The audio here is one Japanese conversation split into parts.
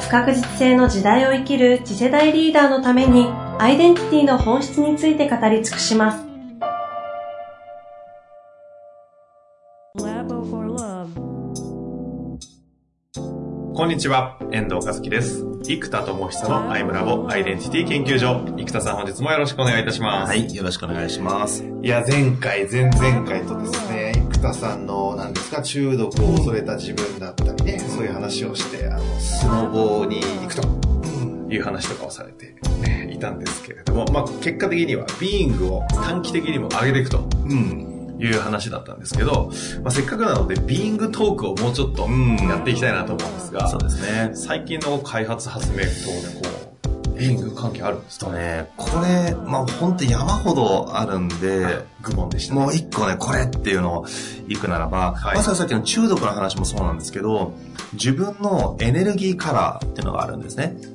不確実性の時代を生きる次世代リーダーのためにアイデンティティの本質について語り尽くします。こんにちは、遠藤和樹です。生田智久のアイムラボアイデンティティ研究所。生田さん本日もよろしくお願いいたします。はい、よろしくお願いします。いや、前回、前々回とですね、さんの、何ですか、中毒を恐れた自分だったりね、そういう話をして、あの、スノボーに行くと。いう話とかをされて、ね、いたんですけれども、まあ、結果的には、ビーイングを短期的にも上げていくと。うん。いう話だったんですけど、まあ、せっかくなので、ビーイングトークをもうちょっとやっていきたいなと思うんですが、そうですね。最近の開発発明等でこう、ビーイング関係あるんですか？ね。これ、まあ本当山ほどあるんで、愚問でした、ね、もう一個ね、これっていうのを行くならば、はい、まさにさっきの中毒の話もそうなんですけど、自分のエネルギーカラーっていうのがあるんですね。うんうん、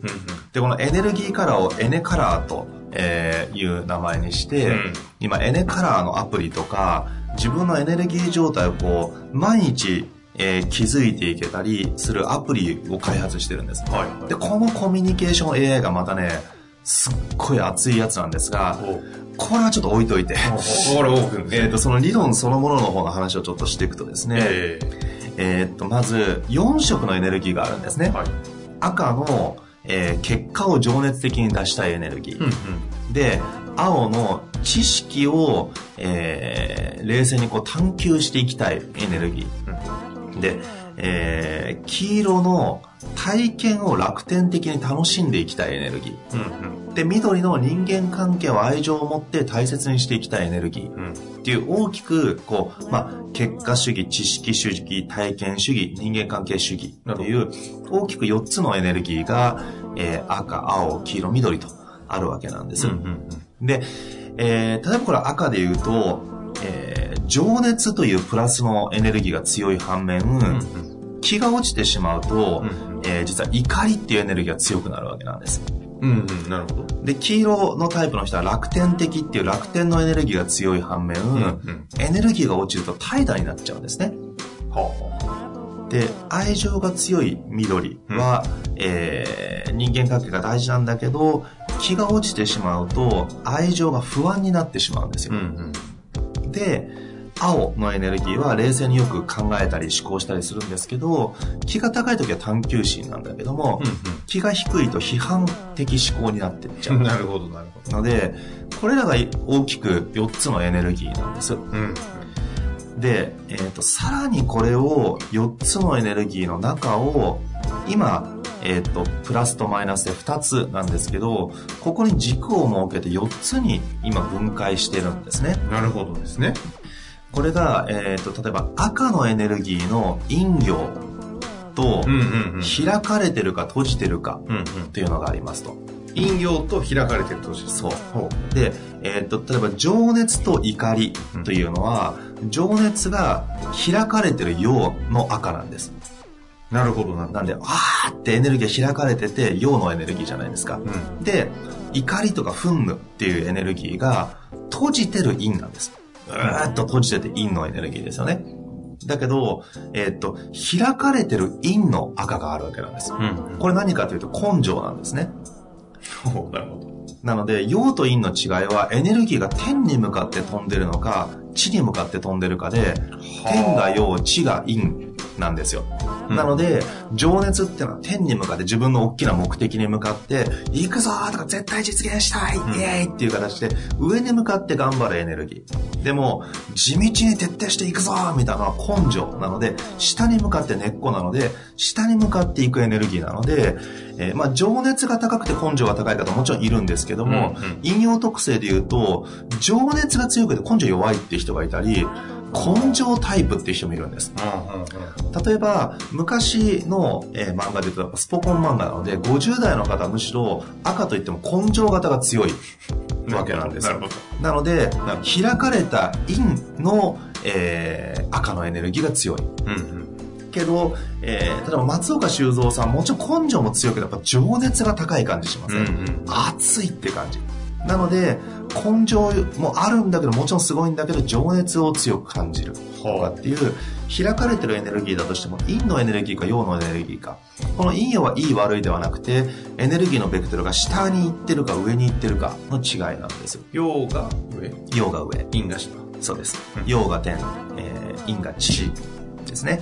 で、このエネルギーカラーをエネカラーと、えー、いう名前にして、うん、今エネカラーのアプリとか、自分のエネルギー状態をこう、毎日、えー、気づいていけたりするアプリを開発してるんです。はい、で、このコミュニケーション AI がまたね、すっごい熱いやつなんですが、これはちょっと置いといて、えっ、と、その理論そのものの方の話をちょっとしていくとですね、えー、えー、と、まず、4色のエネルギーがあるんですね。はい、赤の、えー、結果を情熱的に出したいエネルギー。うんうん、で、青の知識を、えー、冷静にこう探求していきたいエネルギー。で、えー、黄色の体験を楽天的に楽しんでいきたいエネルギー。うんうん、で、緑の人間関係を愛情を持って大切にしていきたいエネルギー。うん、っていう大きく、こう、まあ、結果主義、知識主義、体験主義、人間関係主義っていう大きく4つのエネルギーが、えー、赤、青、黄色、緑とあるわけなんです。うんうんうん、で、えー、例えばこれ赤で言うと、えー、情熱というプラスのエネルギーが強い反面、うんうん、気が落ちてしまうと、うん、えー、実は怒りっていうエネルギーが強くなるわけなんです。うんうん、なるほど。で、黄色のタイプの人は楽天的っていう楽天のエネルギーが強い反面、うんうん、エネルギーが落ちると怠惰になっちゃうんですね。はあ、で、愛情が強い緑は、うん、えー、人間関係が大事なんだけど、気が落ちてしまうと愛情が不安になってしまうんですよ。うんうん、で、青のエネルギーは冷静によく考えたり思考したりするんですけど、気が高い時は探求心なんだけども、うんうん、気が低いと批判的思考になってっちゃう。なるほど、なるほど。ので、これらが大きく4つのエネルギーなんです。うんで、えっ、ー、と、さらにこれを4つのエネルギーの中を今えっ、ー、と、プラスとマイナスで2つなんですけど、ここに軸を設けて4つに今分解してるんですね。なるほどですね。これが、えっ、ー、と、例えば赤のエネルギーの陰陽と、開かれてるか閉じてるかっていうのがありますと。陰陽と開かれてる閉じてる。そう。で、えっ、ー、と、例えば情熱と怒りというのは、情熱が開かれてる陽の赤なんです。なるほどな。なんで、わーってエネルギーが開かれてて、陽のエネルギーじゃないですか。うん、で、怒りとか憤怒っていうエネルギーが、閉じてる陰なんです。うーっと閉じてて陰のエネルギーですよね。だけど、えー、っと、開かれてる陰の赤があるわけなんです。うん、これ何かというと根性なんですね。なるほど。なので、陽と陰の違いはエネルギーが天に向かって飛んでるのか、地に向かって飛んでるかで、天が陽、地が陰なんですよ。なので、情熱っていうのは天に向かって自分の大きな目的に向かって、行くぞとか絶対実現したい、イエーイっていう形で、上に向かって頑張るエネルギー。でも、地道に徹底していくぞみたいなのは根性なので、下に向かって根っこなので、下に向かっていくエネルギーなので、えー、まあ、情熱が高くて根性が高い方ももちろんいるんですけども、うんうん、引用特性で言うと、情熱が強くて根性弱いっていう人がいたり、根性タイプっていう人もいるんです。例えば、昔の、えー、漫画で言うと、スポコン漫画なので、50代の方はむしろ赤といっても根性型が強いわけなんですよ。なので、開かれた陰の、えー、赤のエネルギーが強い。うんうんけど、えー、例えば松岡修造さん、もちろん根性も強いけど、やっぱ情熱が高い感じしますね。うんうん、熱いって感じ。なので、根性もあるんだけど、もちろんすごいんだけど、情熱を強く感じるとかっていう、開かれてるエネルギーだとしても、陰のエネルギーか陽のエネルギーか。この陰陽はいい悪いではなくて、エネルギーのベクトルが下に行ってるか上に行ってるかの違いなんですよ。陽が上？陽が上。陰が下。そうです。陽が天、えー、陰が地ですね。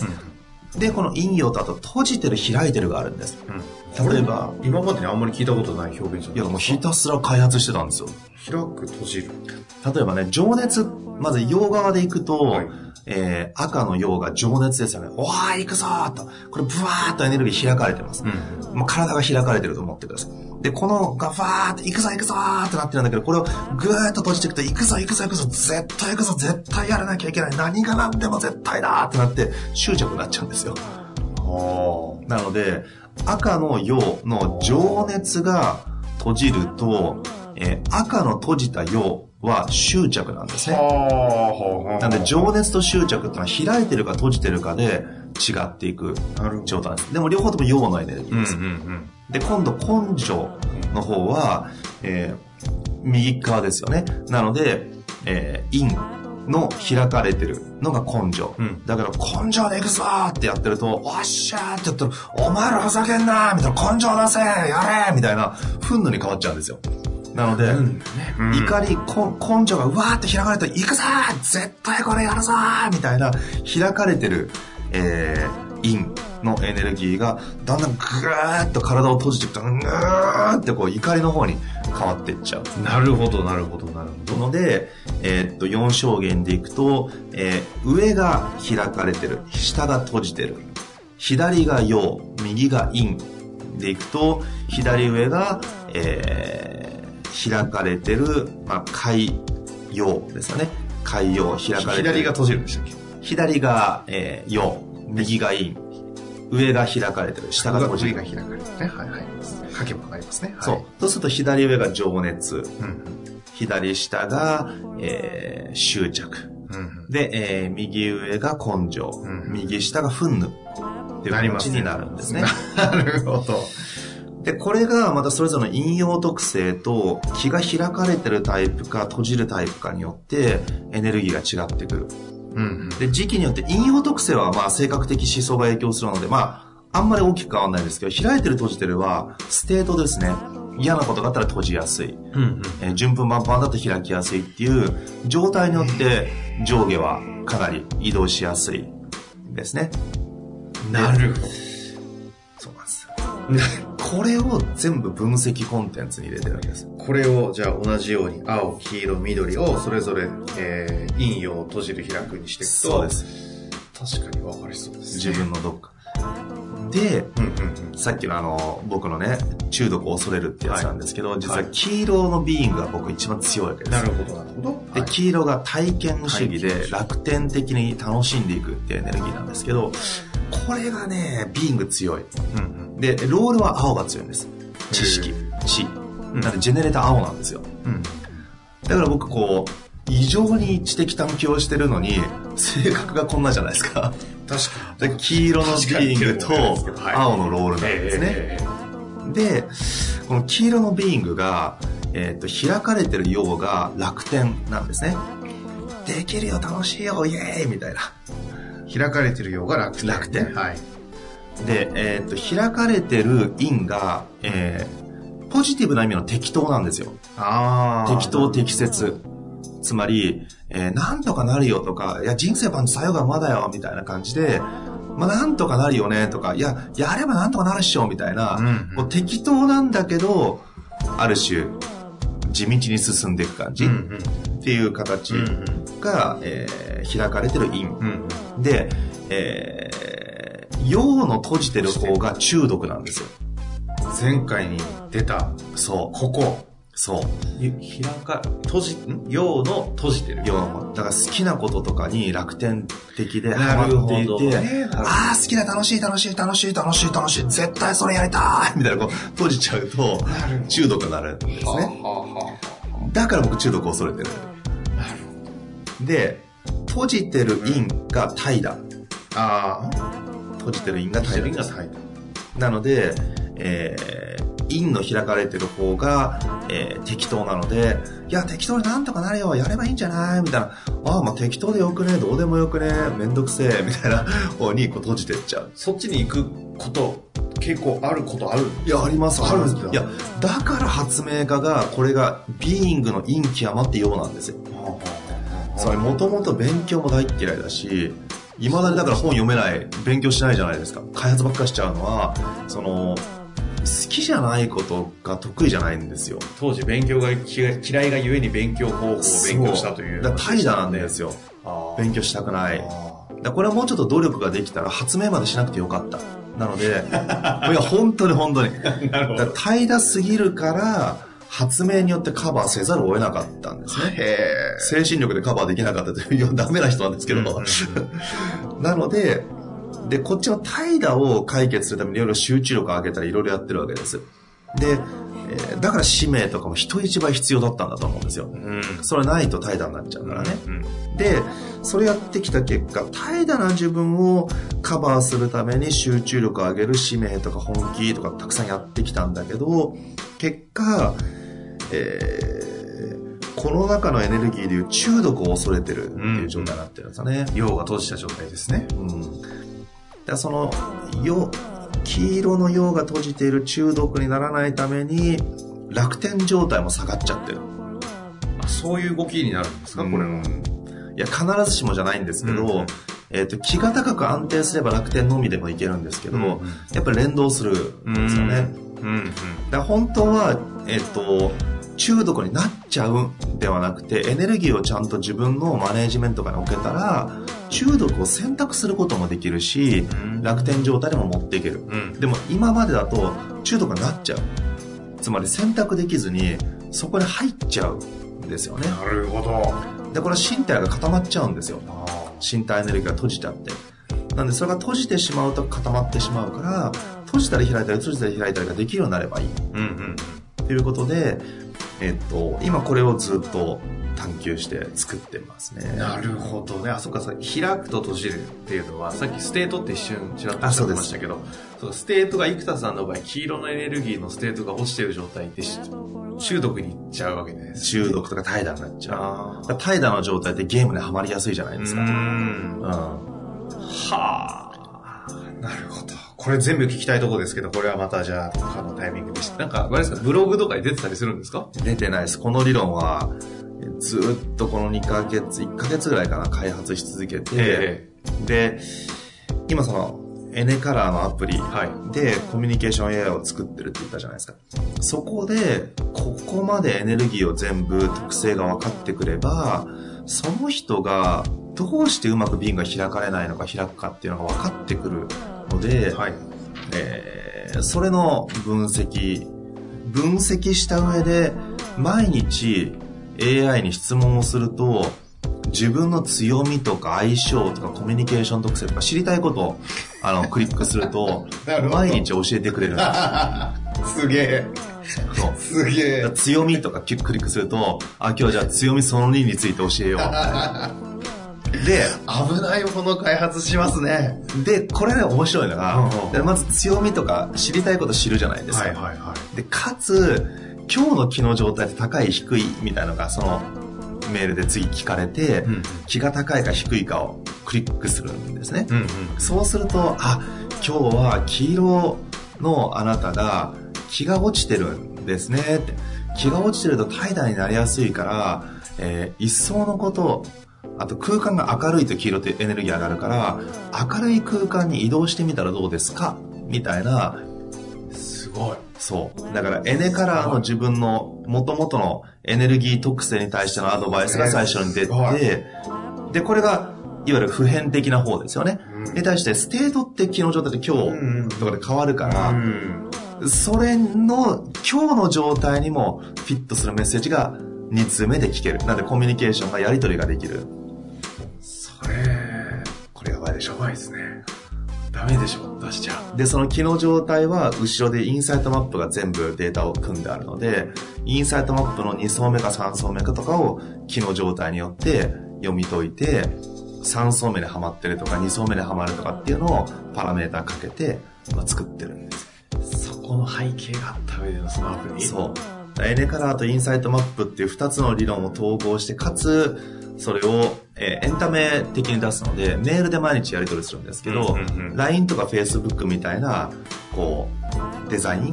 うん、で、この陰陽とあと閉じてる開いてるがあるんです。うん例えば、今までにあんまり聞いたことない表現じゃないいや、もうひたすら開発してたんですよ。開く、閉じる。例えばね、情熱、まず洋側で行くと、はい、えー、赤の陽が情熱ですよね。おー、行くぞーと。これ、ブワーっとエネルギー開かれてます。うん、もう体が開かれてると思ってください。で、このがファーって行くぞ行くぞーってなってるんだけど、これをぐーっと閉じていくと、行くぞ行くぞ行くぞ、絶対行くぞ、絶対やらなきゃいけない。何が何でも絶対だーってなって執着になっちゃうんですよ。なので、赤の陽の情熱が閉じると、えー、赤の閉じた陽は執着なんですね。なので情熱と執着ってのは開いてるか閉じてるかで違っていく状態です。でも両方とも陽のエネルギーです。うんうんうん、で、今度根性の方は、えー、右側ですよね。なので、えー、陰の開かれてるのが根性。うん、だから根性でいくぞってやってると、おっしゃーってやったら、お前らふざけんなみたいな、根性出せやれみたいな、憤怒に変わっちゃうんですよ。なので、うん、怒り、根性がうわーって開かれて、行くぞ絶対これやるぞみたいな、開かれてる、えー、陰のエネルギーが、だんだんぐーっと体を閉じていくと、ぐーってこう怒りの方に変わっていっちゃう。なるほど、なるほど、なるほど。ので、えー、っと、4証言でいくと、えー、上が開かれてる、下が閉じてる。左が陽、右が陰でいくと、左上が、えー、開かれてる、まあ、海陽ですよね。海陽、開かれてる。左が閉じるんでしたっけ？左が、えー、陽、右が陰。上が開かれてる、下が閉じる。上が開かれてるね。はいはい。書けばわかりますね。そう。そうすると左上が情熱。うん、左下が、えー、執着。うん、で、えー、右上が根性。うん、右下が憤怒。っていう形になるんですね。なるほど。で、これがまたそれぞれの引用特性と気が開かれてるタイプか閉じるタイプかによってエネルギーが違ってくる。うん、で、時期によって陰陽特性はまあ性格的思想が影響するので、まあ、あんまり大きく変わらないですけど、開いてる閉じてるは、 state ですね。嫌なことがあったら閉じやすい。うんうん、えー、順風満帆だと開きやすいっていう、状態によって上下はかなり移動しやすいですね。なるほど。そうなんです。これを全部分析コンテンツに入れてるわけです。これを、じゃあ同じように、青、黄色、緑をそれぞれ、えー、陰陽を閉じる開くにしていくと、そうです。確かに分かりそうです、ね、自分のどっか。で、うんうんうん、さっきのあの、僕のね、中毒を恐れるってやつなんですけど、はい、実は黄色のビーイングが僕一番強いわけです。なるほど、なるほど。で、黄色が体験主義で楽天的に楽しんでいくっていうエネルギーなんですけど、これがね、ビーイング強い。うんで、ロールは青が強いんです。知識、知。なんで、ジェネレーター青なんですよ。うん。だから僕、こう、異常に知的探求をしてるのに、性格がこんなじゃないですか。確かに。黄色のビーイングと青のロールなんですね。で、この黄色のビーイングが、えっ、ー、と、開かれてるようが楽天なんですね。できるよ、楽しいよ、イエーイみたいな。開かれてるようが楽天。楽天。はい。で、えっ、と、開かれてる因が、えー、ポジティブな意味の適当なんですよ。あ適当適切。つまり、えー、なんとかなるよとか、いや、人生版作用がまだよ、みたいな感じで、まあ、なんとかなるよね、とか、いや、やればなんとかなるっしょ、みたいな、うんうん、こう適当なんだけど、ある種、地道に進んでいく感じ、うんうん、っていう形が、えー、開かれてる因、うんうん、で、えー陽の閉じてる方が中毒なんですよ。前回に出た、そう。ここ。そう。開か、閉じ、ん？陽の閉じてる。陽の。だから好きなこととかに楽天的でハマっていて、ああ、好きだ、楽しい、楽しい、楽しい、楽しい、楽しい、絶対それやりたいみたいな、こう、閉じちゃうと、中毒になるんですね。だから僕中毒を恐れてる。で、閉じてる陰が怠惰。ああ。閉じてる陰が怠惰。なので、えー、陰の開かれてる方が、えー、適当なので、いや、適当になんとかなるよ、やればいいんじゃないみたいな、ああ、まあ適当でよくね、どうでもよくね、めんどくせえ、みたいな方にこう閉じてっちゃう。そっちに行くこと、結構あることあるいや、あります、あるんですいや、だから発明家が、これが、ビーイングの陰極まってようなんですよ。つまり、もともと勉強も大嫌いだし、いまだにだから本読めない、勉強しないじゃないですか。開発ばっかしちゃうのは、その、好きじゃないことが得意じゃないんですよ。当時勉強が嫌いがゆえに勉強方法を勉強したという。だ怠惰なんですよ。勉強したくない。だこれはもうちょっと努力ができたら発明までしなくてよかった。なので、いや、本当に本当に。なるほど。怠惰すぎるから、発明によってカバーせざるを得なかったんですね。精神力でカバーできなかったという、ダメな人なんですけど、なので、で、こっちの怠惰を解決するためにいろいろ集中力を上げたりいろいろやってるわけです。で、えー、だから使命とかも人一倍必要だったんだと思うんですよ。うん、それないと怠惰になっちゃうからね。うん、で、それやってきた結果、怠惰な自分をカバーするために集中力を上げる使命とか本気とかたくさんやってきたんだけど、結果、えー、この中のエネルギーでいう中毒を恐れてるっていう状態になってるんですよね。陽が閉じた状態ですね。うん。だその、陽、黄色の陽が閉じている中毒にならないために、楽天状態も下がっちゃってる。あそういう動きになるんですか、これは。いや、必ずしもじゃないんですけど、うん、えっ、ー、と、気が高く安定すれば楽天のみでもいけるんですけど、うん、やっぱり連動するんですよね。うん、うん、だ本当は、えっ、ー、と、中毒になっちゃうんではなくて、エネルギーをちゃんと自分のマネージメントから置けたら、中毒を選択することもできるし、楽天状態でも持っていける。でも今までだと中毒になっちゃう。つまり選択できずに、そこに入っちゃうんですよね。なるほど。で、これ身体が固まっちゃうんですよ。身体エネルギーが閉じちゃって。なんでそれが閉じてしまうと固まってしまうから、閉じたり開いたり閉じたり開いたりができるようになればいい。うんうん。ということで、えっと、今これをずっと探求して作ってますね。なるほどね。あ、そっか、開くと閉じるっていうのは、さっき state って一瞬ちらっとおっしゃってましたけど、その state が生田さんの場合、黄色のエネルギーの state が落ちてる状態って中毒にいっちゃうわけです、中毒とか怠惰になっちゃう。怠惰の状態ってゲームでハマりやすいじゃないですか。うん。うん、はあ。なるほど。これ全部聞きたいところですけど、これはまたじゃあ、他のタイミングでして。なんか、あれですか、ブログとかに出てたりするんですか？出てないです。この理論は、ずっとこの2ヶ月、1ヶ月ぐらいかな、開発し続けて、えー、で、今その、エネカラーのアプリでコミュニケーション AI を作ってるって言ったじゃないですか。そこで、ここまでエネルギーを全部特性が分かってくれば、その人がどうしてうまく瓶が開かれないのか開くかっていうのが分かってくるので、はい、えー、それの分析、分析した上で、毎日 AI に質問をすると、自分の強みとか相性とかコミュニケーション特性とか知りたいことをあの クリックすると、毎日教えてくれるんです。すげえ。すげえ。強みとかクリックすると、あ、今日じゃあ強みその2について教えようみたいな。で、危ないもの開発しますね。で、これね、面白いのが、うんうん、まず強みとか知りたいこと知るじゃないですか。はいはいはい。で、かつ、今日の気の状態って高い低いみたいなのが、その、メールで次聞かれて、うん、気が高いか低いかをクリックするんですね。うんうん、そうすると、あ、今日は黄色のあなたが気が落ちてるんですねって。気が落ちてると怠惰になりやすいから、えー、いっそのことあと空間が明るいと黄色ってエネルギー上がるから、明るい空間に移動してみたらどうですか？みたいな。すごい。そう。だからエネカラーの自分の元々のエネルギー特性に対してのアドバイスが最初に出て、で、これが、いわゆる普遍的な方ですよね。に対して、 state って機能状態で今日とかで変わるから、それの今日の状態にもフィットするメッセージが2通目で聞ける。なのでコミュニケーションがやり取りができる。これやばいでしょ。やばいですね。ダメでしょ、出しちゃう。で、その気の状態は後ろでインサイトマップが全部データを組んであるので、インサイトマップの2層目か3層目かとかを気の状態によって読み解いて、3層目でハマってるとか2層目でハマるとかっていうのをパラメータかけて、まあ、作ってるんです。そこの背景があった上でのスマートにそう。エネカラーとインサイトマップっていう2つの理論を統合して、かつ、それを、えー、エンタメ的に出すので、メールで毎日やり取りするんですけど、うんうんうん、LINE とか Facebook みたいな、こう、デザイン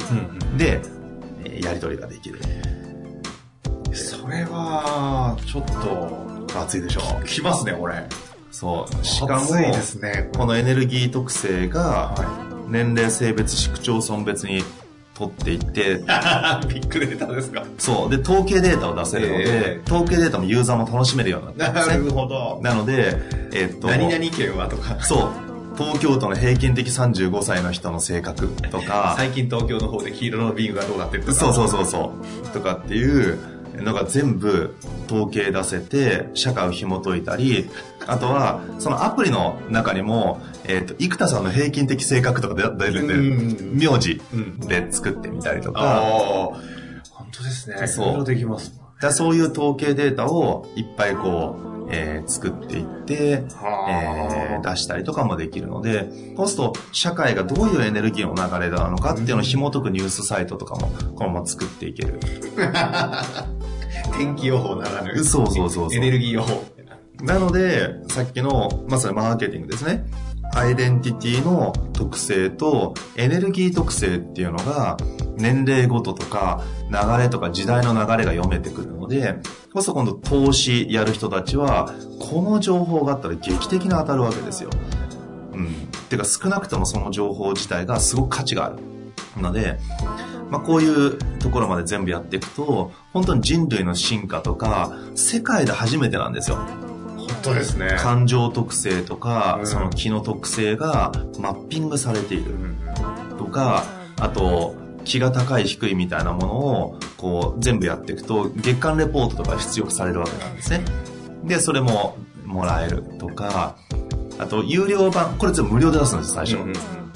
で、うんうん、やり取りができる。それは、ちょっと、熱いでしょ。きますね、これ。そう。しかも、ですね、このエネルギー特性が、年齢、性別、市区町村別に取っていって、ビッグデータですかそう。で、統計データを出せるので、えー、統計データもユーザーも楽しめるようになってるんですね。なるほど。なので、えー、っと。何々県はとか。そう。東京都の平均的35歳の人の性格とか。最近東京の方で黄色のビングがどうなってるとか。そうそうそうそう。とかっていう、のが全部統計出せて、社会を紐解いたり、あとは、そのアプリの中にも、えっ、ー、と、生田さんの平均的性格とか出るんで、名字で作ってみたりとか。本当ですね。そう。できます。だそういう統計データをいっぱいこう、えー、作っていって、えー、出したりとかもできるので、そうすると社会がどういうエネルギーの流れなのかっていうのを紐解くニュースサイトとかもこのまま作っていける。天気予報ならぬ。そうそうそうエネルギー予報。なので、さっきの、まさにマーケティングですね。アイデンティティの特性とエネルギー特性っていうのが年齢ごととか流れとか時代の流れが読めてくるので、そうすると今度投資やる人たちはこの情報があったら劇的に当たるわけですよ。うん。てか少なくともその情報自体がすごく価値がある。ので、まあ、こういうところまで全部やっていくと、本当に人類の進化とか、世界で初めてなんですよ。本当ですね。感情特性とか、うん、その気の特性がマッピングされている。とか、あと、気が高い低いみたいなものを、こう、全部やっていくと、月間レポートとか出力されるわけなんですね。で、それももらえるとか、あと、有料版、これ全部無料で出すんです、最初。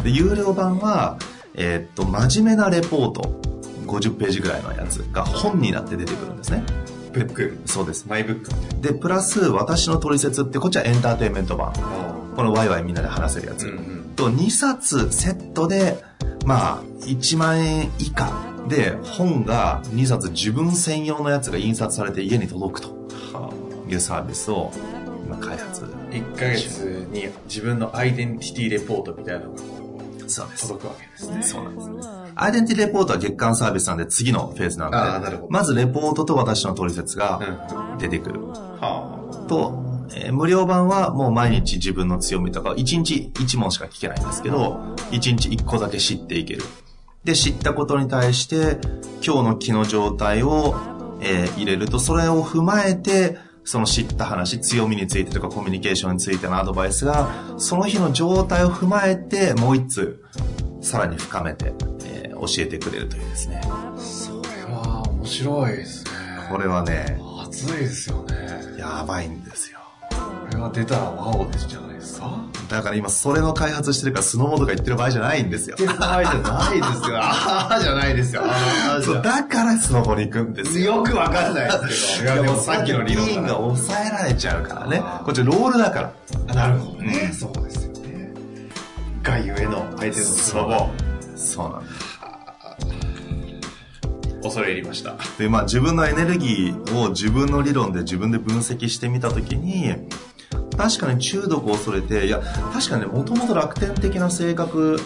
で、有料版は、えー、っと、真面目なレポート、50ページぐらいのやつが本になって出てくるんですね。ブック。そうです。マイブック。で、プラス、私の取説って、こっちはエンターテインメント版。このワイワイみんなで話せるやつ。うんうん、と、2冊セットで、まあ、1万円以下で、本が2冊自分専用のやつが印刷されて家に届くというサービスを今開発。1ヶ月に自分のアイデンティティレポートみたいなのがそうです。届くわけですね。そうなんです。アイデンティティレポートは月間サービスなんで次のフェーズなんで、なるほどまずレポートと私の取説が出てくる。はあ、と、えー、無料版はもう毎日自分の強みとか、1日1問しか聞けないんですけど、1日1個だけ知っていける。で、知ったことに対して、今日の気の状態を、えー、入れると、それを踏まえて、その知った話、強みについてとかコミュニケーションについてのアドバイスが、その日の状態を踏まえて、もう一つ、さらに深めて、えー、教えてくれるというですね。それは面白いですね。これはね、熱いですよね。やばいんですよ。これが出たらワオですじゃないか？だから今それの開発してるからスノーボードが言ってる場合じゃないんですよ。言ってる場合じゃないですよ。ああじゃないですよ。そうだからスノボに行くんですよ。よくわかんないですけど。いやでもさっきの理論が抑えられちゃうからね。こっちロールだから。なるほどね。そうですよね。がゆえの相手のスノボ。そうなんです。恐れ入りました。で、まあ自分のエネルギーを自分の理論で自分で分析してみたときに、確かに中毒を恐れて、いや、確かにね、もともと楽天的な性格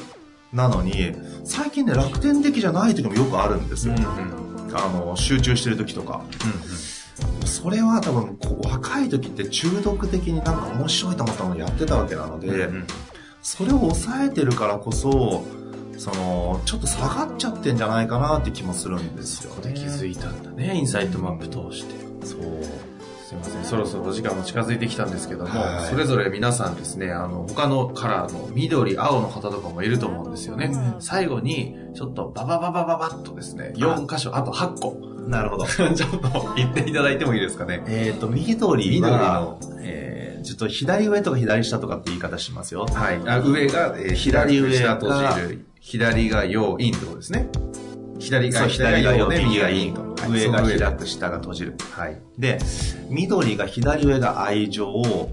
なのに、最近ね、楽天的じゃない時もよくあるんですよ。うんうん、あの、集中してる時とか。うんうん、それは多分こう、若い時って中毒的になんか面白いと思ったものやってたわけなので、うんうん、それを抑えてるからこそ、その、ちょっと下がっちゃってんじゃないかなって気もするんですよ、ね。そこで気づいたんだね、インサイトマップ通して。そう。すみません。そろそろ時間も近づいてきたんですけども、はい、それぞれ皆さんですね、あの、他のカラーの緑、青の方とかもいると思うんですよね。うん、最後に、ちょっとババババババッとですね、4箇所、あと8個。なるほど。ちょっと言っていただいてもいいですかね。えっ、ー、と、緑緑の、えー、ちょっと左上とか左下とかって言い方しますよ。はい。あ上が、えー、左上が。左が陽陰ってことですね。左が左が陽で右が陰と。上が開く、下が閉じる。はい。で、緑が左上が愛情を、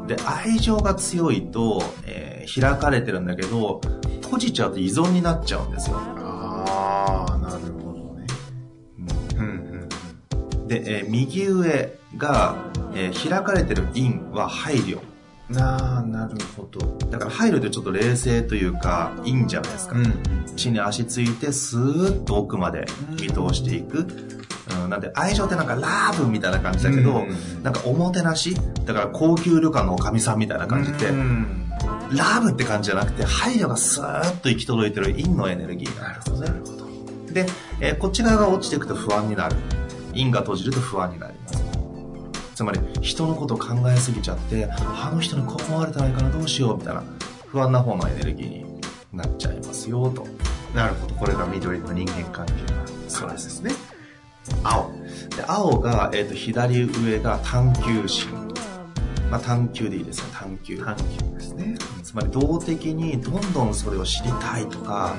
うん、で、愛情が強いと、えー、開かれてるんだけど、閉じちゃうと依存になっちゃうんですよ。ああ、なるほどね。うん。うん、うん。で、えー、右上が、えー、開かれてる陰は配慮。なあ、なるほど。だから入るとちょっと冷静というか、いいんじゃないですか。うん、地に足ついて、スーッと奥まで見通していく。うん、なんで愛情ってなんかラーブみたいな感じだけど、うん、なんかおもてなし？だから高級旅館のおかみさんみたいな感じで、うん、ラーブって感じじゃなくて、配慮がスーッと行き届いてる陰のエネルギーなるほど、なるほど。で、えー、こっち側が落ちていくと不安になる。陰が閉じると不安になります。つまり人のことを考えすぎちゃってあの人にこう思われてないかなどうしようみたいな不安な方のエネルギーになっちゃいますよと。なるほど。これが緑の人間関係がそうですね。青。で青が、えーと、左上が探求心。まあ、探求でいいですね。探求。探求ですね。つまり動的にどんどんそれを知りたいとか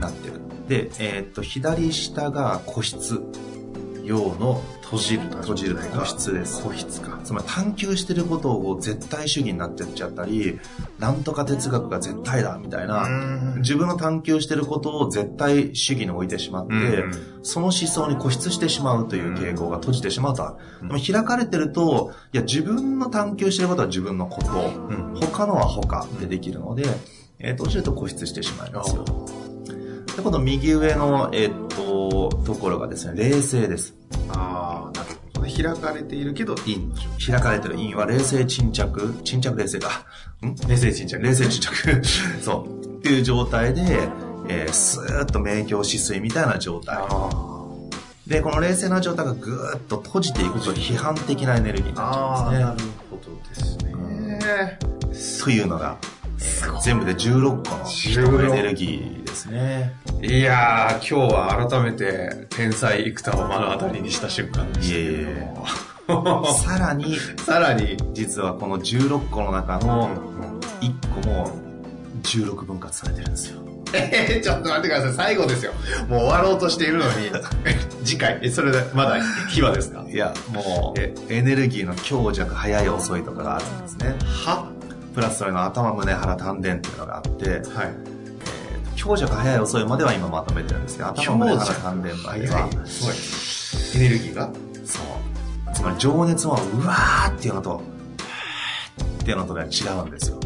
なってる。で、えーと左下が個室陽の閉じる閉じる個室です。個室か。つまり探求してることを絶対主義になってっちゃったりなんとか哲学が絶対だみたいな自分の探求してることを絶対主義に置いてしまってその思想に固執してしまうという傾向が閉じてしまうとでも開かれてるといや自分の探求してることは自分のこと。他のは他でできるので、えー、閉じると固執してしまいますよ。で、この右上の、えー、っと、ところがですね、冷静です。ああ、なるほどね。開かれているけど、陰の開かれてる陰は冷静沈着、沈着冷静か。ん？冷静沈着。冷静沈着。そう。っていう状態で、えー、スーッと明鏡止水みたいな状態。で、この冷静な状態がぐーっと閉じていくと批判的なエネルギーになっちゃうんですね。なるほどですね。というのが、全部で16個のエネルギーですね。いやー、今日は改めて天才幾多を目の当たりにした瞬間でしたけどさらに、さらに、実はこの16個の中の1個も16分割されてるんですよ。えー、ちょっと待ってください。最後ですよ。もう終わろうとしているのに、次回、え、それで、まだ、秘話ですか？いや、もう、エネルギーの強弱、早い遅いとかがあるんですね。はプラスそれの頭、胸、腹、丹田っていうのがあって、はい。えー、強弱早い遅いまでは今まとめてるんですけど、頭、胸、腹、丹田までは、エネルギーがそう。つまり情熱は、うわーっていうのと、っていうのとね、違うんですよ。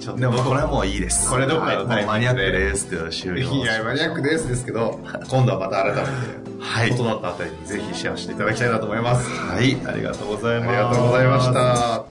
ちょっとでもこれはもういいです。これどこかのタイマニアックですって終了。いや、マニアックですですけど、今度はまた改めて、はい。整ったあたりにぜひシェアしていただきたいなと思います。はい、ありがとうございます。ありがとうございました。